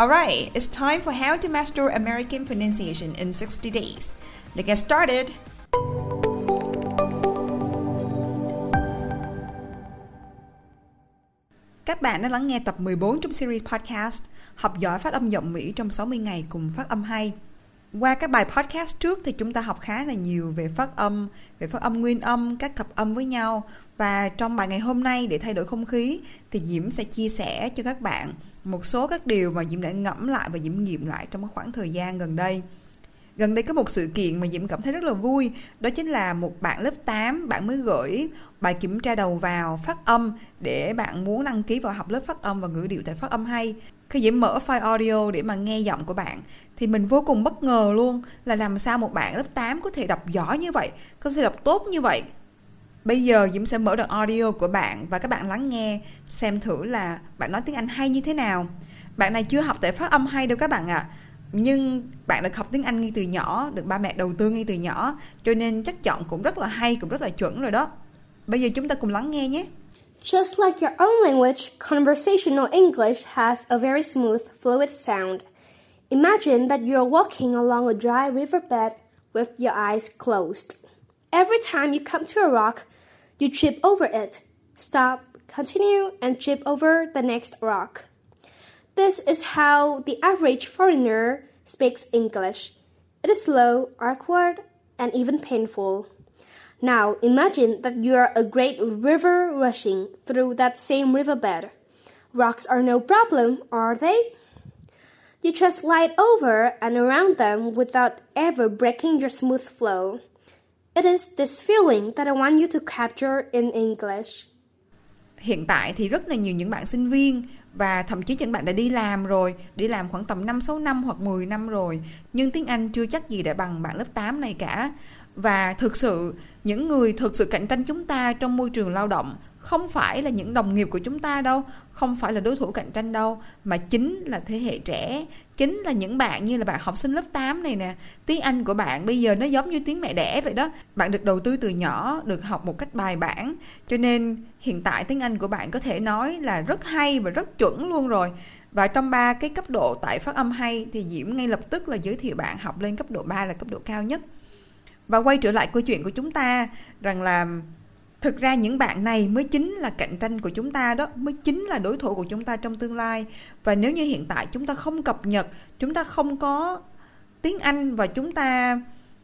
Alright, it's time for how to master American pronunciation in 60 days. Let's get started. Các bạn đã lắng nghe tập 14 trong series podcast Học giỏi phát âm giọng Mỹ trong 60 ngày cùng phát âm hay. Qua các bài podcast trước thì chúng ta học khá là nhiều về phát âm, về phát âm nguyên âm, các cặp âm với nhau và trong bài ngày hôm nay để thay đổi không khí thì Diễm sẽ chia sẻ cho các bạn một số các điều mà Diễm đã ngẫm lại và Diễm nghiệm lại trong khoảng thời gian gần đây. Gần đây có một sự kiện mà Diễm cảm thấy rất là vui Đó chính là một bạn lớp 8 Bạn mới gửi bài kiểm tra đầu vào phát âm Để bạn muốn đăng ký vào học lớp phát âm và ngữ điệu tại phát âm hay Khi Diễm mở file audio để mà nghe giọng của bạn thì mình vô cùng bất ngờ luôn Là làm sao một bạn lớp 8 có thể đọc giỏi như vậy Có thể đọc tốt như vậy Bây giờ Diễm sẽ mở đoạn audio của bạn và các bạn lắng nghe xem thử là bạn nói tiếng Anh hay như thế nào. Bạn này chưa học tại phát âm hay đâu các bạn ạ. À. Nhưng bạn được học tiếng Anh ngay từ nhỏ, được ba mẹ đầu tư ngay từ nhỏ, cho nên chắc chọn cũng rất là hay, cũng rất là chuẩn rồi đó. Bây giờ chúng ta cùng lắng nghe nhé. Just like your own language, conversational English has a very smooth, fluid sound. Imagine that you're walking along a dry riverbed with your eyes closed. Every time you come to a rock, You trip over it, stop, continue, and trip over the next rock. This is how the average foreigner speaks English. It is slow, awkward, and even painful. Now imagine that you are a great river rushing through that same riverbed. Rocks are no problem, are they? You just slide over and around them without ever breaking your smooth flow. It is this feeling that I want you to capture in English. Hiện tại thì rất là nhiều những bạn sinh viên và thậm chí những bạn đã đi làm rồi, đi làm khoảng tầm 5 6 năm hoặc 10 năm rồi, nhưng tiếng Anh chưa chắc gì đã bằng bạn lớp 8 này cả. Và thực sự những người thực sự cạnh tranh chúng ta trong môi trường lao động không phải là những đồng nghiệp của chúng ta đâu, không phải là đối thủ cạnh tranh đâu, mà chính là thế hệ trẻ, chính là những bạn như là bạn học sinh lớp 8 này nè. Tiếng Anh của bạn bây giờ nó giống như tiếng mẹ đẻ vậy đó. Bạn được đầu tư từ nhỏ, được học một cách bài bản. Cho nên hiện tại tiếng Anh của bạn có thể nói là rất hay và rất chuẩn luôn rồi. Và trong ba cái cấp độ tại phát âm hay thì Diễm ngay lập tức là giới thiệu bạn học lên cấp độ 3 là cấp độ cao nhất. Và quay trở lại câu chuyện của chúng ta, rằng là thực ra những bạn này mới chính là cạnh tranh của chúng ta đó, mới chính là đối thủ của chúng ta trong tương lai. Và nếu như hiện tại chúng ta không cập nhật, chúng ta không có tiếng anh và chúng ta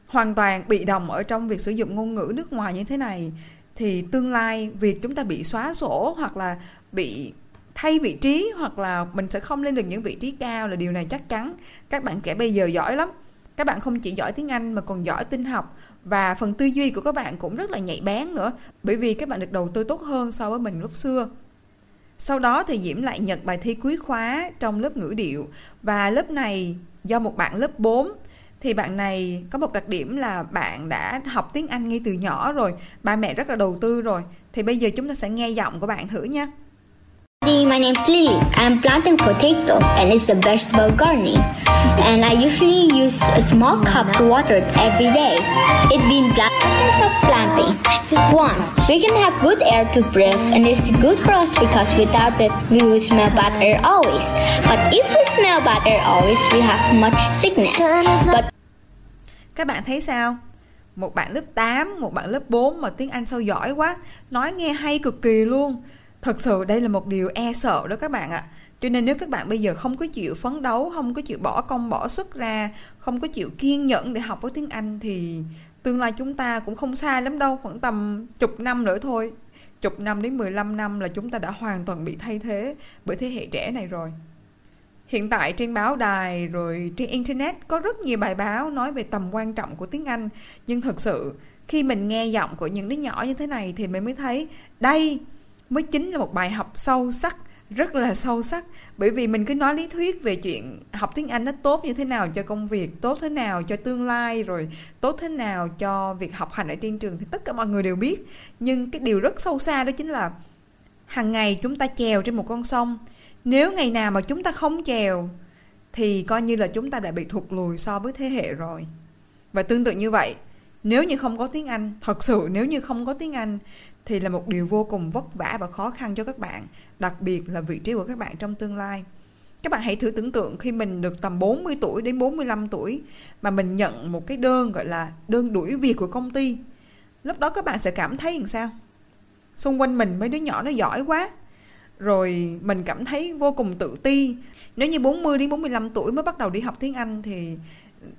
hoàn toàn bị động ở trong việc sử dụng ngôn ngữ nước ngoài như thế này, thì tương lai việc chúng ta bị xóa sổ hoặc là bị thay vị trí hoặc là mình sẽ không lên được những vị trí cao là điều này chắc chắn. Các bạn trẻ bây giờ giỏi lắm các bạn không chỉ giỏi tiếng Anh mà còn giỏi tin học. Và phần tư duy của các bạn cũng rất là nhạy bén nữa bởi vì các bạn được đầu tư tốt hơn so với mình lúc xưa. Sau đó thì Diễm lại nhận bài thi cuối khóa trong lớp ngữ điệu. Và lớp này do một bạn lớp 4 thì bạn này có một đặc điểm là bạn đã học tiếng Anh ngay từ nhỏ rồi, ba mẹ rất là đầu tư rồi. Thì bây giờ chúng ta sẽ nghe giọng của bạn thử nha. Hi, my name's Lily. I'm planting potato and it's a vegetable gardening. And I usually use a small cup to water it every day. It being blessings of planting. One, we can have good air to breathe and it's good for us because without it we will smell bad air always. But if we smell bad air always, we have much sickness. But Các bạn thấy sao? Một bạn lớp 8, một bạn lớp 4 mà tiếng Anh sao giỏi quá, nói nghe hay cực kỳ luôn Thật sự đây là một điều e sợ đó các bạn ạ. cho nên nếu các bạn bây giờ không có chịu phấn đấu, không có chịu bỏ công, bỏ sức ra, không có chịu kiên nhẫn để học với tiếng anh thì tương lai chúng ta cũng không xa lắm đâu, khoảng tầm chục năm nữa thôi. Chục năm đến 15 năm là chúng ta đã hoàn toàn bị thay thế bởi thế hệ trẻ này rồi. Hiện tại trên báo đài rồi trên internet có rất nhiều bài báo nói về tầm quan trọng của tiếng anh. Nhưng thật sự khi mình nghe giọng của những đứa nhỏ như thế này thì mình mới thấy đây mới chính là một bài học sâu sắc rất là sâu sắc bởi vì mình cứ nói lý thuyết về chuyện học tiếng Anh nó tốt như thế nào cho công việc, tốt thế nào cho tương lai rồi tốt thế nào cho việc học hành ở trên trường thì tất cả mọi người đều biết. Nhưng cái điều rất sâu xa đó chính là hàng ngày chúng ta chèo trên một con sông. Nếu ngày nào mà chúng ta không chèo thì coi như là chúng ta đã bị thụt lùi so với thế hệ rồi. Và tương tự như vậy, nếu như không có tiếng Anh, thật sự nếu như không có tiếng Anh thì là một điều vô cùng vất vả và khó khăn cho các bạn, đặc biệt là vị trí của các bạn trong tương lai. Các bạn hãy thử tưởng tượng khi mình được tầm 40 tuổi đến 45 tuổi mà mình nhận một cái đơn gọi là đơn đuổi việc của công ty. Lúc đó các bạn sẽ cảm thấy làm sao? Xung quanh mình mấy đứa nhỏ nó giỏi quá. Rồi mình cảm thấy vô cùng tự ti. Nếu như 40 đến 45 tuổi mới bắt đầu đi học tiếng Anh thì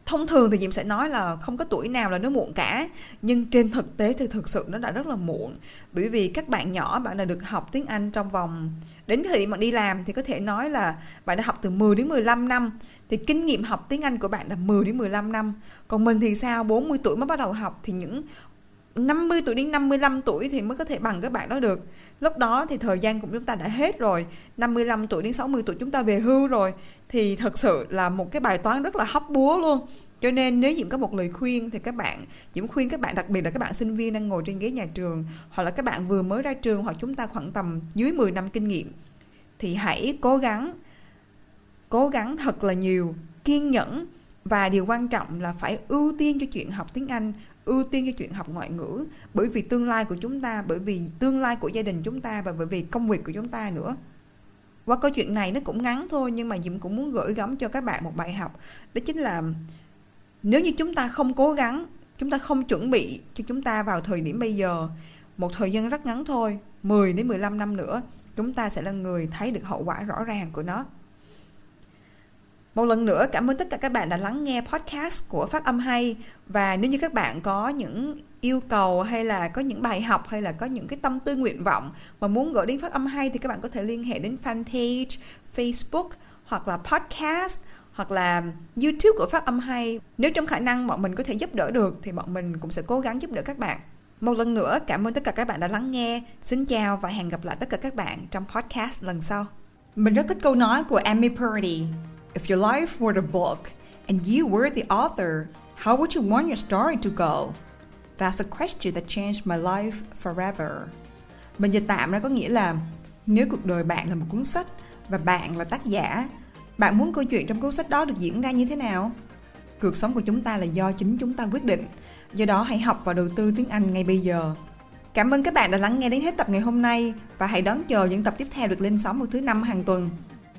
thông thường thì diệm sẽ nói là không có tuổi nào là nó muộn cả, nhưng trên thực tế thì thực sự nó đã rất là muộn. Bởi vì các bạn nhỏ, bạn đã được học tiếng Anh trong vòng, đến thời điểm bạn đi làm thì có thể nói là bạn đã học từ 10 đến 15 năm, thì kinh nghiệm học tiếng Anh của bạn là 10 đến 15 năm. Còn mình thì sao? 40 tuổi mới bắt đầu học thì những 50 tuổi đến 55 tuổi thì mới có thể bằng các bạn đó được. Lúc đó thì thời gian của chúng ta đã hết rồi. 55 tuổi đến 60 tuổi chúng ta về hưu rồi. Thì thật sự là một cái bài toán rất là hóc búa luôn. Cho nên nếu Diễm có một lời khuyên thì các bạn, Diễm khuyên các bạn, đặc biệt là các bạn sinh viên đang ngồi trên ghế nhà trường hoặc là các bạn vừa mới ra trường hoặc chúng ta khoảng tầm dưới 10 năm kinh nghiệm thì hãy cố gắng cố gắng thật là nhiều, kiên nhẫn. Và điều quan trọng là phải ưu tiên cho chuyện học tiếng Anh ưu tiên cho chuyện học ngoại ngữ, bởi vì tương lai của chúng ta, bởi vì tương lai của gia đình chúng ta và bởi vì công việc của chúng ta nữa. Qua câu chuyện này nó cũng ngắn thôi, nhưng mà Diễm cũng muốn gửi gắm cho các bạn một bài học, đó chính là nếu như chúng ta không cố gắng, chúng ta không chuẩn bị cho chúng ta vào thời điểm bây giờ, một thời gian rất ngắn thôi 10 đến 15 năm nữa, chúng ta sẽ là người thấy được hậu quả rõ ràng của nó một lần nữa cảm ơn tất cả các bạn đã lắng nghe podcast của Phát âm hay và nếu như các bạn có những yêu cầu hay là có những bài học hay là có những cái tâm tư nguyện vọng mà muốn gửi đến Phát âm hay thì các bạn có thể liên hệ đến fanpage, Facebook hoặc là podcast hoặc là YouTube của Phát âm hay. Nếu trong khả năng bọn mình có thể giúp đỡ được thì bọn mình cũng sẽ cố gắng giúp đỡ các bạn. Một lần nữa cảm ơn tất cả các bạn đã lắng nghe. Xin chào và hẹn gặp lại tất cả các bạn trong podcast lần sau. Mình rất thích câu nói của Amy Purdy If your life were a book and you were the author, how would you want your story to go? That's a question that changed my life forever. Mình dịch tạm ra có nghĩa là nếu cuộc đời bạn là một cuốn sách và bạn là tác giả, bạn muốn câu chuyện trong cuốn sách đó được diễn ra như thế nào? Cuộc sống của chúng ta là do chính chúng ta quyết định. Do đó hãy học và đầu tư tiếng Anh ngay bây giờ. Cảm ơn các bạn đã lắng nghe đến hết tập ngày hôm nay và hãy đón chờ những tập tiếp theo được lên sóng vào thứ năm hàng tuần.